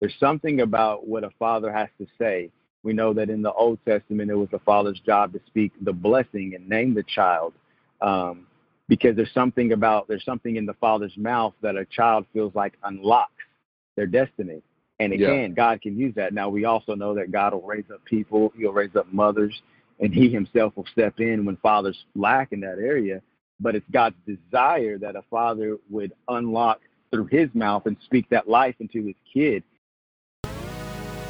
There's something about what a father has to say. We know that in the Old Testament, it was the father's job to speak the blessing and name the child. Um, because there's something about there's something in the father's mouth that a child feels like unlocks their destiny. And again, yeah. God can use that. Now we also know that God will raise up people, he'll raise up mothers, and he himself will step in when fathers lack in that area. But it's God's desire that a father would unlock through his mouth and speak that life into his kid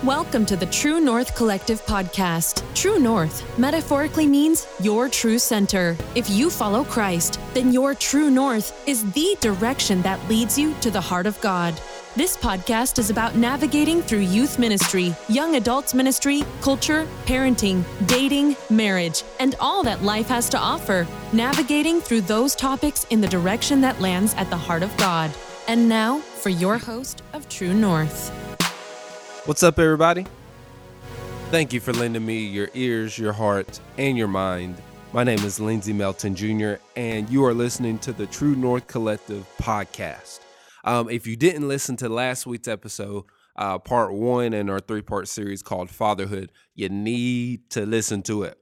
Welcome to the True North Collective podcast. True North metaphorically means your true center. If you follow Christ, then your true north is the direction that leads you to the heart of God. This podcast is about navigating through youth ministry, young adults ministry, culture, parenting, dating, marriage, and all that life has to offer. Navigating through those topics in the direction that lands at the heart of God. And now for your host of True North. What's up, everybody? Thank you for lending me your ears, your heart, and your mind. My name is Lindsey Melton Jr., and you are listening to the True North Collective podcast. Um, if you didn't listen to last week's episode, uh, part one in our three part series called Fatherhood, you need to listen to it.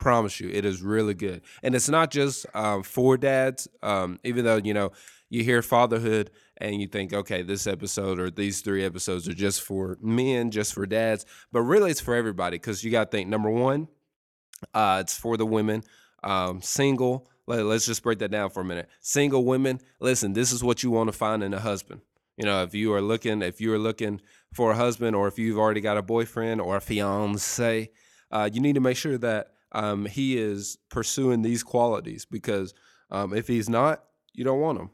Promise you, it is really good. And it's not just um, for dads, um, even though, you know, you hear fatherhood and you think, okay, this episode or these three episodes are just for men, just for dads, but really it's for everybody because you got to think number one, uh, it's for the women, um, single. Let, let's just break that down for a minute. Single women, listen, this is what you want to find in a husband. You know, if you are looking, if you are looking for a husband, or if you've already got a boyfriend or a fiance, uh, you need to make sure that um, he is pursuing these qualities because um, if he's not, you don't want him.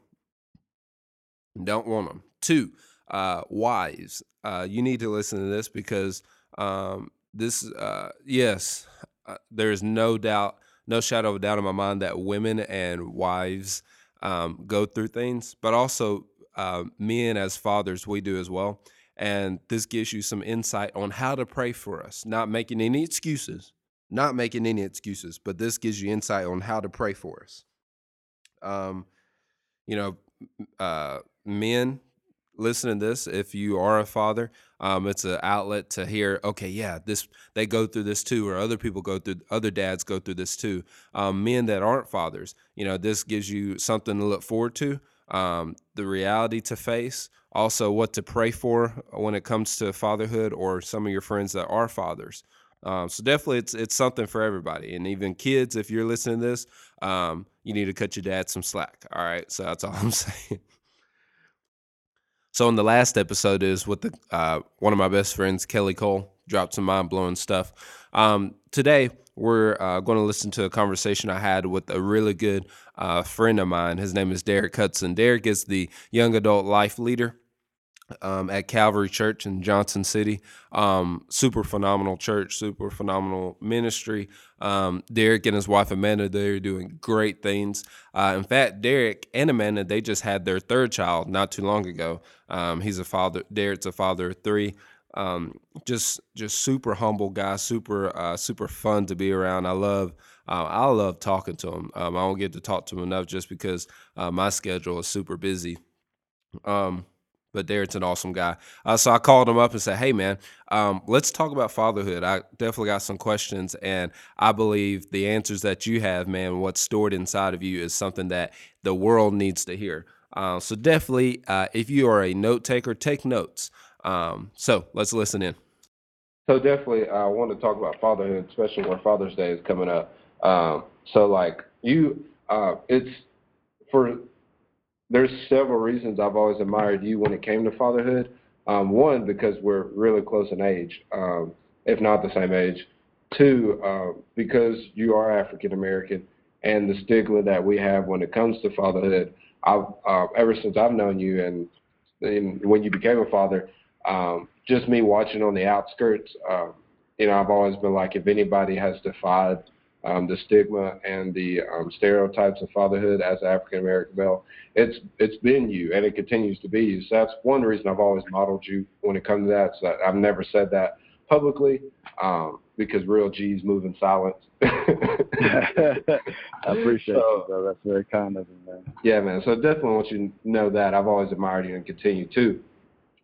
Don't want them. Two, uh, wives. Uh, you need to listen to this because um, this, uh, yes, uh, there is no doubt, no shadow of a doubt in my mind that women and wives um, go through things, but also uh, men as fathers, we do as well. And this gives you some insight on how to pray for us, not making any excuses, not making any excuses, but this gives you insight on how to pray for us. Um, you know, uh, men listen to this if you are a father um, it's an outlet to hear okay yeah this they go through this too or other people go through other dads go through this too. Um, men that aren't fathers you know this gives you something to look forward to um, the reality to face also what to pray for when it comes to fatherhood or some of your friends that are fathers. Um, so definitely it's it's something for everybody and even kids if you're listening to this um, you need to cut your dad some slack all right? So that's all i'm saying so in the last episode is with the uh, one of my best friends, Kelly Cole, dropped some mind blowing stuff. Um, today we're uh, going to listen to a conversation I had with a really good uh, friend of mine. His name is Derrick Hudson. Derrick is the young adult life leader um, at Calvary Church in Johnson City. Um, super phenomenal church, super phenomenal ministry. Um, Derrick and his wife Amanda, they're doing great things. Uh, in fact, Derrick and Amanda, they just had their third child not too long ago. Um, he's a father. Derrick's a father of three. Um, just, just super humble guy, super, uh, super fun to be around. I love. Uh, I love talking to him. Um, I don't get to talk to him enough just because uh, my schedule is super busy. Um, but Derrick's an awesome guy. Uh, so I called him up and said, "Hey, man, um, let's talk about fatherhood. I definitely got some questions, and I believe the answers that you have, man, what's stored inside of you is something that the world needs to hear. Uh, so definitely, uh, if you are a note taker, take notes. Um, so let's listen in. So definitely, I want to talk about fatherhood, especially where Father's Day is coming up. Um, so like you, uh, it's for there's several reasons I've always admired you when it came to fatherhood. Um, one, because we're really close in age, um, if not the same age. Two, uh, because you are African American, and the stigma that we have when it comes to fatherhood. I've uh, ever since I've known you, and, and when you became a father, um, just me watching on the outskirts. Uh, you know, I've always been like, if anybody has defied um, the stigma and the um, stereotypes of fatherhood as an African American male. It's it's been you, and it continues to be you. So that's one reason I've always modeled you when it comes to that. So I've never said that publicly um, because real G's move in silence. I appreciate so, you, bro. That's very kind of you, man. Yeah, man. So definitely want you to know that I've always admired you and continue to.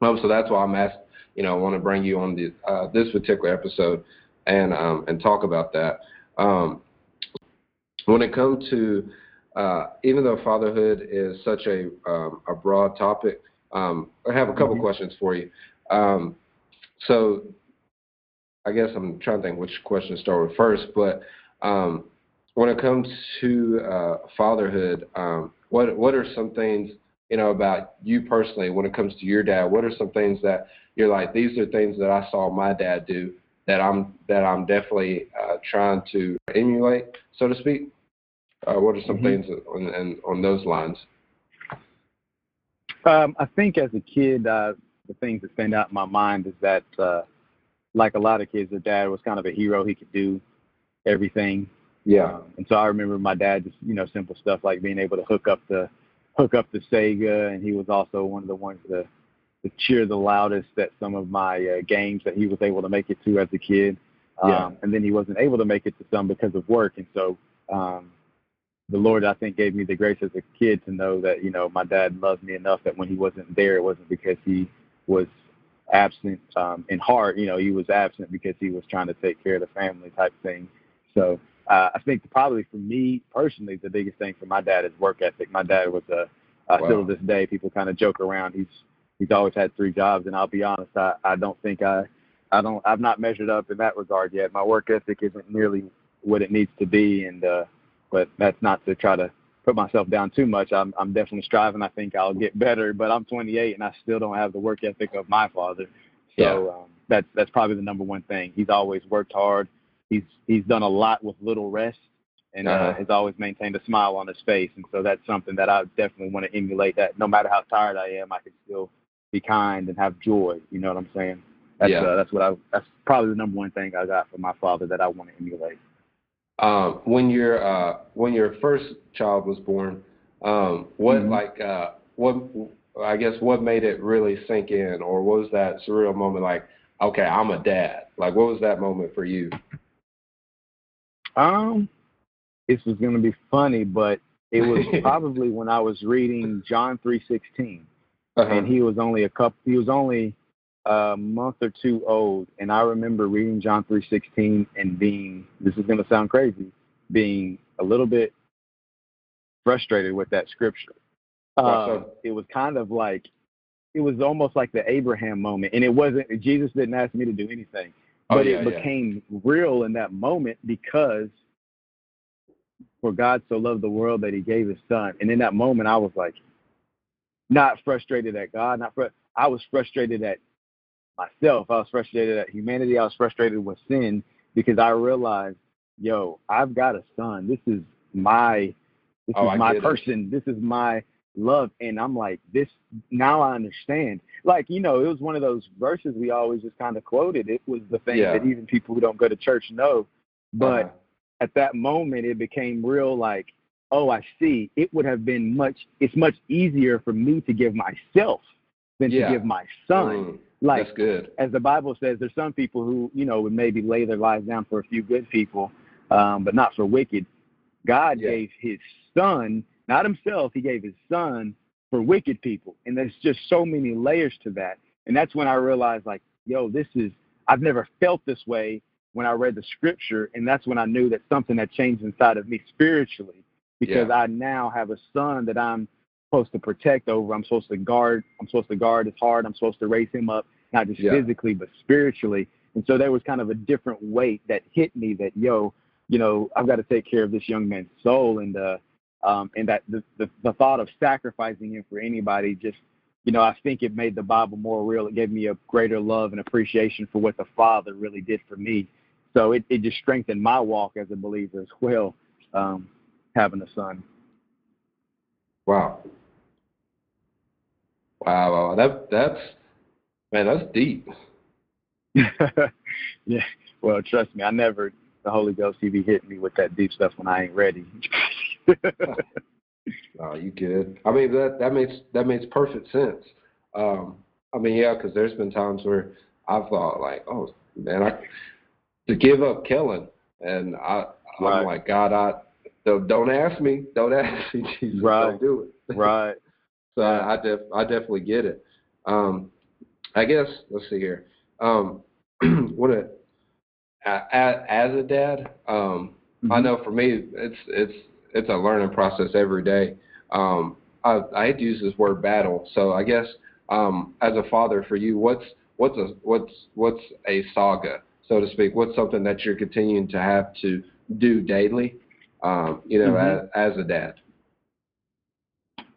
Um, so that's why I'm asked. you know I want to bring you on the, uh, this particular episode and um, and talk about that. Um, when it comes to uh, even though fatherhood is such a um, a broad topic, um, I have a couple mm-hmm. questions for you. Um, so I guess I'm trying to think which question to start with first, but um, when it comes to uh, fatherhood, um, what what are some things you know about you personally when it comes to your dad? What are some things that you're like these are things that I saw my dad do that I'm that I'm definitely uh, trying to emulate, so to speak. Uh, what are some mm-hmm. things on, on, on those lines? Um, I think as a kid, uh, the things that stand out in my mind is that, uh, like a lot of kids, their dad was kind of a hero. He could do everything. Yeah. Um, and so I remember my dad just, you know, simple stuff like being able to hook up the hook up the Sega, and he was also one of the ones to to cheer the loudest at some of my uh, games that he was able to make it to as a kid. Um, yeah. And then he wasn't able to make it to some because of work. And so um, the Lord, I think, gave me the grace as a kid to know that, you know, my dad loved me enough that when he wasn't there, it wasn't because he was absent um, in heart. You know, he was absent because he was trying to take care of the family type thing. So uh, I think probably for me personally, the biggest thing for my dad is work ethic. My dad was a, uh, wow. still to this day, people kind of joke around. He's he's always had three jobs, and I'll be honest, I I don't think I I don't I've not measured up in that regard yet. My work ethic isn't nearly what it needs to be, and uh, but that's not to try to put myself down too much. I'm I'm definitely striving. I think I'll get better, but I'm 28 and I still don't have the work ethic of my father. So yeah. um, that's that's probably the number one thing. He's always worked hard. He's he's done a lot with little rest, and uh, uh-huh. has always maintained a smile on his face. And so that's something that I definitely want to emulate. That no matter how tired I am, I can still be kind and have joy. You know what I'm saying? That's yeah. uh, that's what I that's probably the number one thing I got from my father that I want to emulate. Um, when your uh, when your first child was born, um, what mm-hmm. like uh, what I guess what made it really sink in, or what was that surreal moment like, okay, I'm a dad? Like, what was that moment for you? Um, this was gonna be funny, but it was probably when I was reading John three sixteen uh-huh. and he was only a couple. He was only a month or two old, and I remember reading John three sixteen and being. This is going to sound crazy, being a little bit frustrated with that scripture. Uh, it was kind of like it was almost like the Abraham moment, and it wasn't. Jesus didn't ask me to do anything, oh, but oh, yeah, it became yeah. real in that moment because for God so loved the world that He gave His Son, and in that moment I was like, not frustrated at God, not fr- I was frustrated at myself. I was frustrated at humanity. I was frustrated with sin because I realized, yo, I've got a son. This is my this oh, is my person. It. This is my love. And I'm like, this now I understand. Like, you know, it was one of those verses we always just kind of quoted. It was the thing yeah. that even people who don't go to church know. But uh-huh. at that moment it became real like oh, I see, it would have been much, it's much easier for me to give myself than yeah. to give my son. Mm, like, that's good. As the Bible says, there's some people who, you know, would maybe lay their lives down for a few good people, um, but not for wicked. God yeah. gave his son, not himself, he gave his son for wicked people. And there's just so many layers to that. And that's when I realized, like, yo, this is, I've never felt this way when I read the scripture. And that's when I knew that something had changed inside of me spiritually because yeah. I now have a son that I'm supposed to protect over. I'm supposed to guard. I'm supposed to guard his heart. I'm supposed to raise him up, not just yeah. physically, but spiritually. And so there was kind of a different weight that hit me that, yo, you know, I've got to take care of this young man's soul. And, uh, um, and that the, the, the thought of sacrificing him for anybody just, you know, I think it made the Bible more real. It gave me a greater love and appreciation for what the Father really did for me. So it, it just strengthened my walk as a believer as well. Um, having a son. Wow. Wow, wow. That that's man, that's deep. yeah. Well, trust me, I never the Holy Ghost he be hitting me with that deep stuff when I ain't ready. oh, you good. I mean that that makes that makes perfect sense. Um, I mean, yeah, because there's been times where I've thought like, oh man, I to give up Kellen, and I right. I'm like, God, I so don't ask me. Don't ask me. Jesus. Right. Don't do it. Right. so I, I, def, I definitely get it. Um, I guess let's see here. Um, what a as a dad, um, mm-hmm. I know for me it's it's it's a learning process every day. Um, I, I hate to use this word battle, so I guess um, as a father for you, what's what's a what's what's a saga, so to speak? What's something that you're continuing to have to do daily, um, you know, mm-hmm. as, as a dad?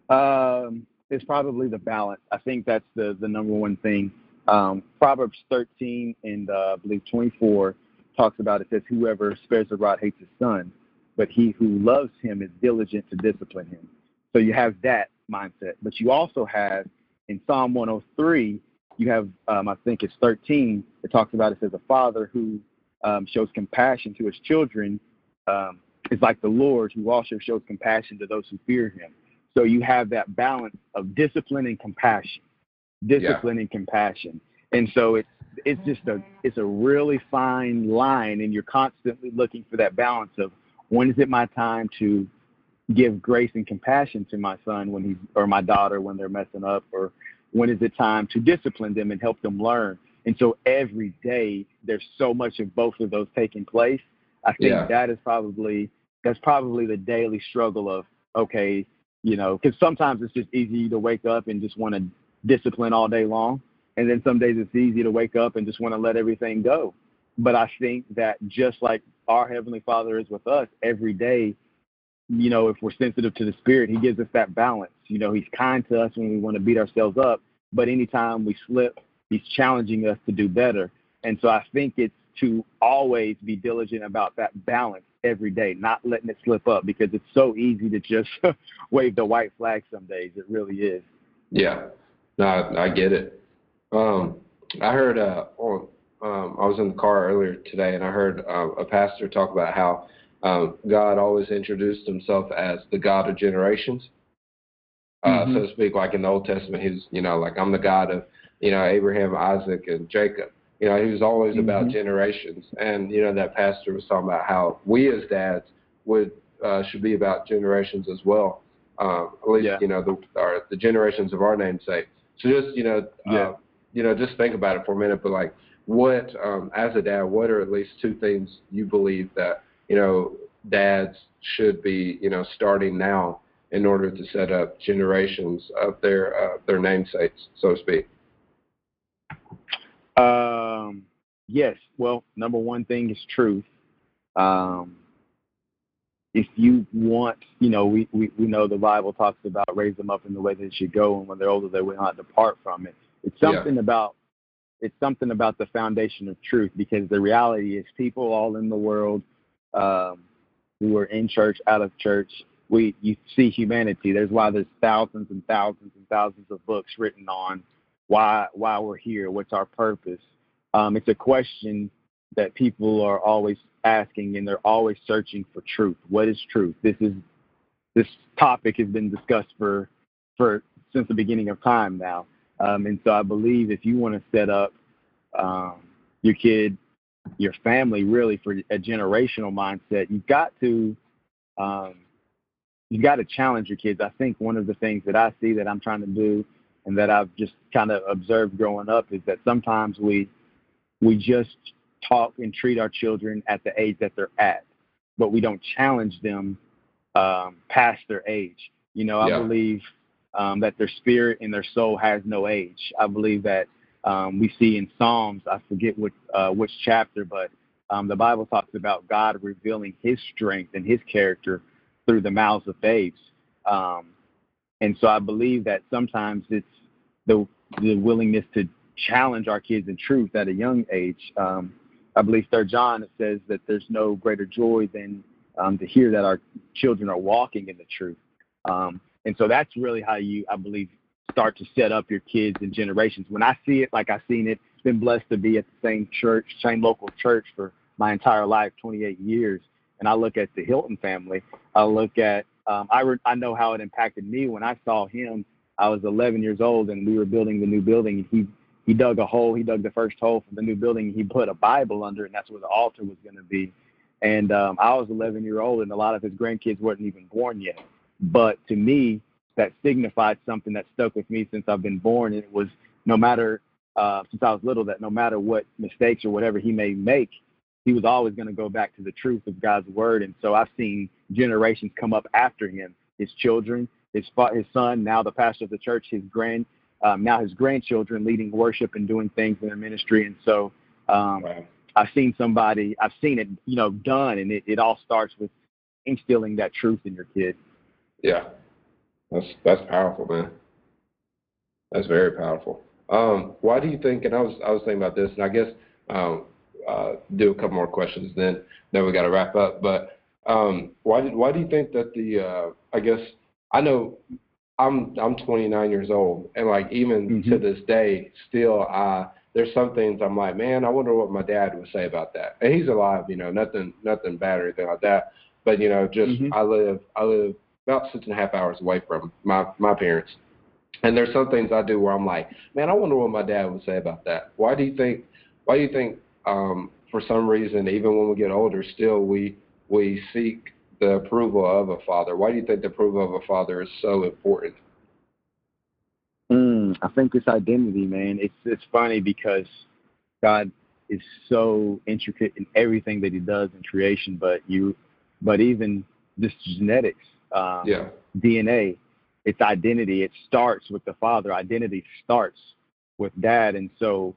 Um, it's probably the balance. I think that's the the number one thing. Um, Proverbs 13 and uh, I believe 24 talks about it says, "Whoever spares the rod hates his son, but he who loves him is diligent to discipline him." So you have that mindset, but you also have in Psalm 103, you have um, I think it's 13. It talks about it says, "A father who um, shows compassion to his children um, is like the Lord, who also shows compassion to those who fear Him." So you have that balance of discipline and compassion, discipline yeah. and compassion, and so it's it's just a it's a really fine line, and you're constantly looking for that balance of when is it my time to give grace and compassion to my son when he's or my daughter when they're messing up, or when is it time to discipline them and help them learn. And so every day there's so much of both of those taking place. I think yeah. that is probably that's probably the daily struggle of okay, you know, because sometimes it's just easy to wake up and just want to discipline all day long, and then some days it's easy to wake up and just want to let everything go. But I think that just like our heavenly Father is with us every day, you know, if we're sensitive to the Spirit, He gives us that balance. You know, He's kind to us when we want to beat ourselves up, but anytime we slip, He's challenging us to do better. And so I think it's to always be diligent about that balance every day, not letting it slip up because it's so easy to just wave the white flag some days. It really is. Yeah, no, I, I get it. Um, I heard uh, on, um, I was in the car earlier today, and I heard uh, a pastor talk about how um, God always introduced Himself as the God of generations, uh, mm-hmm. so to speak. Like in the Old Testament, He's you know like I'm the God of you know Abraham, Isaac, and Jacob. You know, he was always mm-hmm. about generations, and you know that pastor was talking about how we as dads would uh, should be about generations as well. Uh, at least yeah. you know the our, the generations of our namesake. So just you know, uh, yeah. uh, you know, just think about it for a minute. But like, what um, as a dad, what are at least two things you believe that you know dads should be you know starting now in order to set up generations of their uh, their namesakes, so to speak. Um, yes. Well, number one thing is truth. Um, if you want, you know, we, we, we know the Bible talks about raise them up in the way they should go, and when they're older, they will not depart from it. It's something yeah. about it's something about the foundation of truth because the reality is people all in the world um, who are in church, out of church, we you see humanity. There's why there's thousands and thousands and thousands of books written on why why we're here, what's our purpose. Um, it's a question that people are always asking, and they're always searching for truth. What is truth? This is this topic has been discussed for for since the beginning of time now, um, and so I believe if you want to set up um, your kid, your family, really for a generational mindset, you've got to um, you've got to challenge your kids. I think one of the things that I see that I'm trying to do and that I've just kind of observed growing up is that sometimes we we just talk and treat our children at the age that they're at, but we don't challenge them um, past their age. You know, I yeah. believe um, that their spirit and their soul has no age. I believe that um, we see in Psalms, I forget which uh, which chapter, but um, the Bible talks about God revealing His strength and His character through the mouths of babes. Um, and so I believe that sometimes it's the the willingness to challenge our kids in truth at a young age. Um, I believe Third John says that there's no greater joy than um, to hear that our children are walking in the truth. Um, and so that's really how you, I believe, start to set up your kids and generations. When I see it, like I've seen it, been blessed to be at the same church, same local church for my entire life, 28 years. And I look at the Hilton family. I look at, um, I, re- I know how it impacted me when I saw him I was 11 years old and we were building the new building. He he dug a hole. He dug the first hole for the new building. He put a Bible under and that's where the altar was going to be. And um, I was 11 year old, and a lot of his grandkids weren't even born yet. But to me, that signified something that stuck with me since I've been born. And it was no matter uh, since I was little that no matter what mistakes or whatever he may make, he was always going to go back to the truth of God's word. And so I've seen generations come up after him, his children, his his son, now the pastor of the church, his grand, um, now his grandchildren leading worship and doing things in the ministry. And so um, wow. I've seen somebody, I've seen it, you know, done, and it, it all starts with instilling that truth in your kid. Yeah, that's that's powerful, man. That's very powerful. Um, why do you think? And I was I was thinking about this, and I guess um, uh, do a couple more questions, then then we got to wrap up. But um, why did why do you think that the uh, I guess I know I'm I'm 29 years old, and like even mm-hmm. to this day, still I there's some things I'm like, man, I wonder what my dad would say about that. And he's alive, you know, nothing nothing bad or anything like that. But you know, just mm-hmm. I live I live about six and a half hours away from my my parents. And there's some things I do where I'm like, man, I wonder what my dad would say about that. Why do you think why do you think um for some reason even when we get older still we we seek the approval of a father? Why do you think the approval of a father is so important? Mm, I think it's identity, man. It's it's funny because God is so intricate in everything that He does in creation, but you, but even this genetics, um, yeah. DNA, it's identity. It starts with the father. Identity starts with dad, and so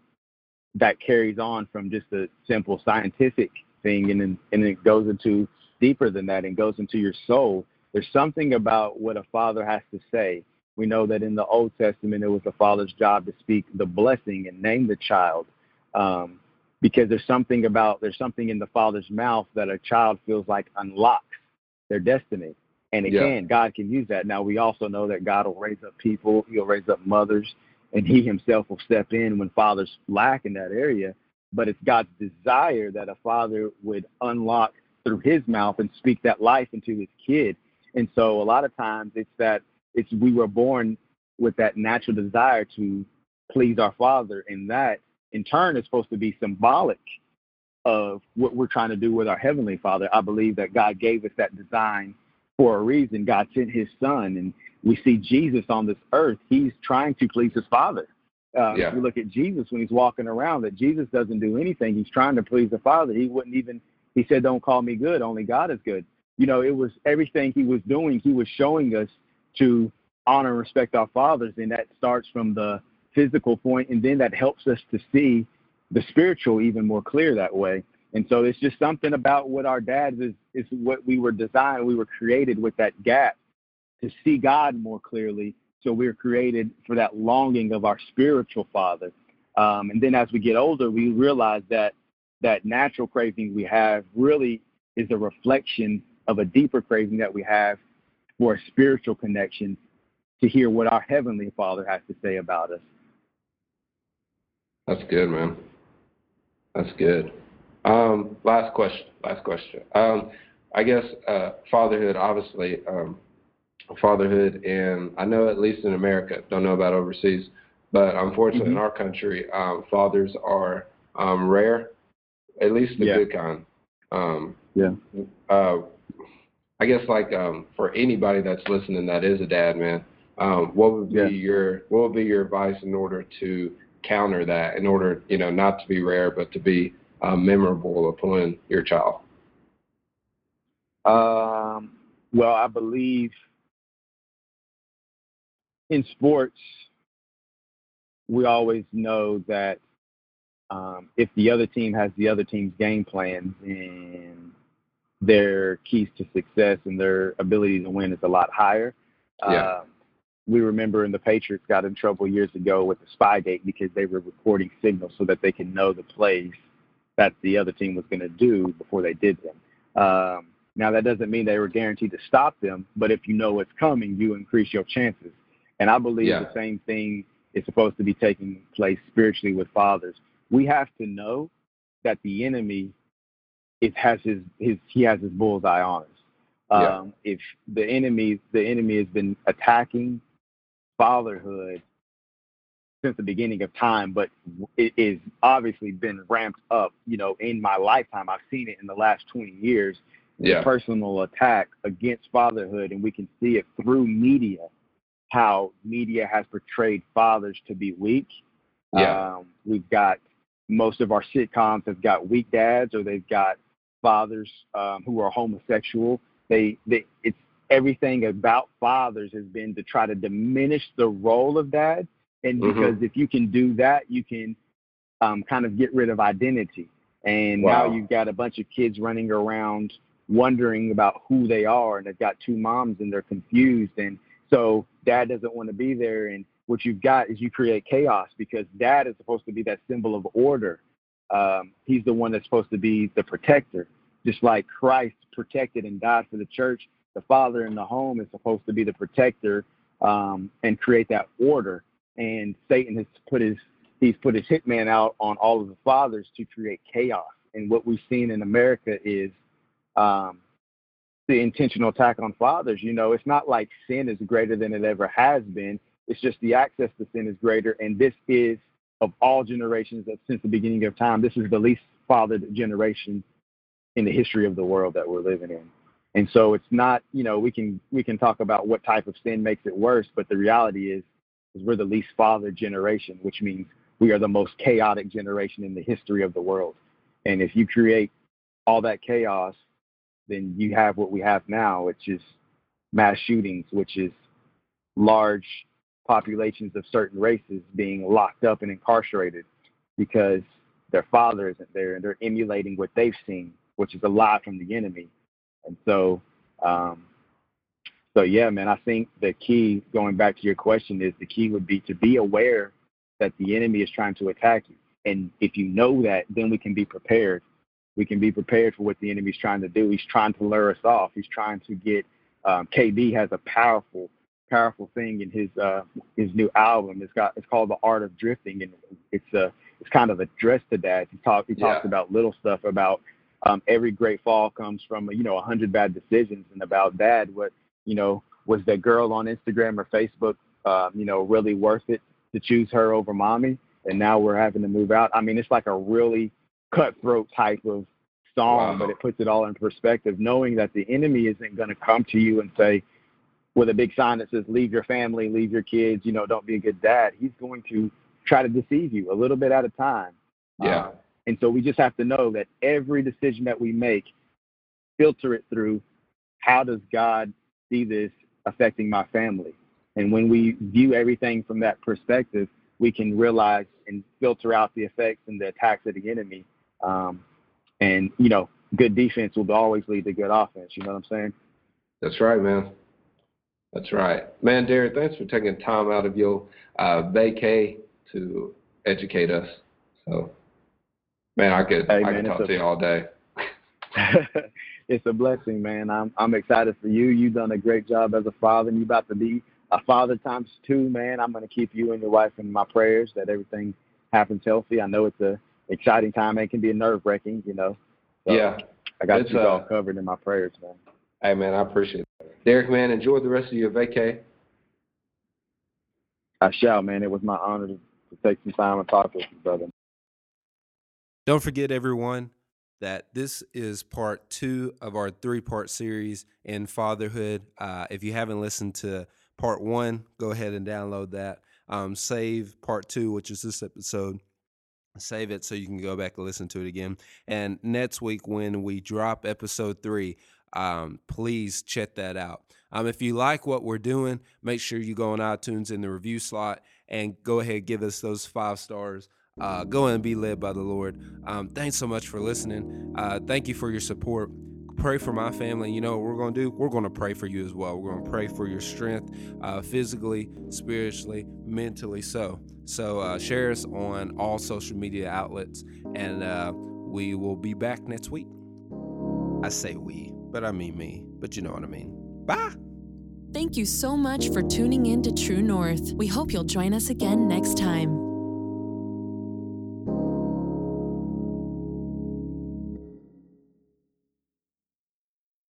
that carries on from just a simple scientific thing, and then and it goes into deeper than that, and goes into your soul. There's something about what a father has to say. We know that in the Old Testament, it was the father's job to speak the blessing and name the child. Um, because there's something about there's something in the father's mouth that a child feels like unlocks their destiny and again, yeah. God can use that. Now, we also know that God will raise up people, He'll raise up mothers, and He Himself will step in when fathers lack in that area. But it's God's desire that a father would unlock through his mouth and speak that life into his kid. And so a lot of times it's that it's we were born with that natural desire to please our father and that in turn is supposed to be symbolic of what we're trying to do with our heavenly father. I believe that God gave us that design for a reason. God sent his son, and we see Jesus on this earth. He's trying to please his Father. Uh, yeah. If we look at Jesus when he's walking around, that Jesus doesn't do anything. He's trying to please the Father. He wouldn't even, he said, Don't call me good, only God is good. You know, it was everything he was doing, he was showing us to honor and respect our fathers, and that starts from the physical point, and then that helps us to see the spiritual even more clear that way. And so it's just something about what our dads is is what we were designed, we were created with that gap to see God more clearly. So we are created for that longing of our spiritual father. Um, and then as we get older, we realize that that natural craving we have really is a reflection of a deeper craving that we have for a spiritual connection to hear what our heavenly father has to say about us. That's good, man. That's good. Um, last question. Last question. Um, I guess uh, fatherhood, obviously, um, fatherhood, and I know at least in America, don't know about overseas, but unfortunately mm-hmm. in our country, um, fathers are um, rare, at least the yeah. good kind. Um, yeah. Uh, I guess like um, for anybody that's listening that is a dad, man, um, what would be yeah. your what would be your advice in order to counter that? In order, you know, not to be rare, but to be uh, memorable upon your child? Um, well, I believe in sports, we always know that um, if the other team has the other team's game plan, then their keys to success and their ability to win is a lot higher. Yeah. Um, we remember in the Patriots got in trouble years ago with the Spygate because they were recording signals so that they can know the plays that the other team was going to do before they did them. Um, now, that doesn't mean they were guaranteed to stop them, but if you know what's coming, you increase your chances. And I believe yeah. the same thing is supposed to be taking place spiritually with fathers. We have to know that the enemy it has his, his he has his bullseye on us. Um, yeah. If the enemy the enemy has been attacking fatherhood since the beginning of time, but it is obviously been ramped up. You know, in my lifetime, I've seen it in the last 20 years. Yeah. personal attack against fatherhood, and we can see it through media. How media has portrayed fathers to be weak, Yeah. Um, we've got most of our sitcoms have got weak dads or they've got fathers um, who are homosexual. They, they, it's everything about fathers has been to try to diminish the role of dad. And mm-hmm. because mm-hmm. if you can do that, you can um, kind of get rid of identity. And wow. now you've got a bunch of kids running around wondering about who they are, and they've got two moms and they're confused. And so dad doesn't want to be there. And what you've got is you create chaos because dad is supposed to be that symbol of order. Um, he's the one that's supposed to be the protector. Just like Christ protected and died for the church, the father in the home is supposed to be the protector um, and create that order. And Satan has put his he's put his hitman out on all of the fathers to create chaos. And what we've seen in America is um, the intentional attack on fathers. You know, it's not like sin is greater than it ever has been. It's just the access to sin is greater. And this is of all generations that since the beginning of time, this is the least fathered generation in the history of the world that we're living in. And so it's not, you know, we can we can talk about what type of sin makes it worse, but the reality is is we're the least fathered generation, which means we are the most chaotic generation in the history of the world. And if you create all that chaos, then you have what we have now, which is mass shootings, which is large populations of certain races being locked up and incarcerated because their father isn't there and they're emulating what they've seen, which is a lie from the enemy. And so, um, so yeah, man, I think the key, going back to your question, is the key would be to be aware that the enemy is trying to attack you. And if you know that, then we can be prepared. We can be prepared for what the enemy's trying to do. He's trying to lure us off. He's trying to get. Um, KB has a powerful, powerful thing in his uh, his new album. It's got it's called The Art of Drifting, and it's a it's kind of addressed to that. He talks he talks yeah. about little stuff about um, every great fall comes from you know a hundred bad decisions, and about that, what you know was that girl on Instagram or Facebook, um, you know, really worth it to choose her over mommy? And now we're having to move out. I mean, it's like a really cutthroat type of song, wow. but it puts it all in perspective, knowing that the enemy isn't going to come to you and say, with a big sign that says, leave your family, leave your kids, you know, don't be a good dad. He's going to try to deceive you a little bit at a time. Yeah. Uh, and so we just have to know that every decision that we make, filter it through how does God see this affecting my family? And when we view everything from that perspective, we can realize and filter out the effects and the attacks of the enemy. Um, and, you know, good defense will always lead to good offense. You know what I'm saying? That's right, man. That's right. Man, Derrick, thanks for taking time out of your uh, vacay to educate us. So, man, I could, hey, I man, could talk a, to you all day. it's a blessing, man. I'm I'm excited for you. You've done a great job as a father, and you're about to be a father times two, man. I'm going to keep you and your wife in my prayers that everything happens healthy. I know it's a exciting time. It can be a nerve wracking, you know. So yeah, I got it's, you all uh, covered in my prayers, man. Hey, man, I appreciate it. Derrick, man, enjoy the rest of your vacay. I shall, man. It was my honor to, to take some time and talk with you, brother. Don't forget, everyone, that this is part two of our three part series in fatherhood. Uh, if you haven't listened to part one, go ahead and download that. Um, save part two, which is this episode. Save it so you can go back and listen to it again. And next week, when we drop episode three, um, please check that out. Um, if you like what we're doing, make sure you go on iTunes in the review slot and go ahead give us those five stars. Uh, go and be led by the Lord. Um, thanks so much for listening. Uh, thank you for your support pray for my family. You know what we're going to do? We're going to pray for you as well. We're going to pray for your strength, uh, physically, spiritually, mentally. So, so uh, share us on all social media outlets, and uh, we will be back next week. I say we, but I mean me. But you know what I mean. Bye. Thank you so much for tuning in to True North. We hope you'll join us again next time.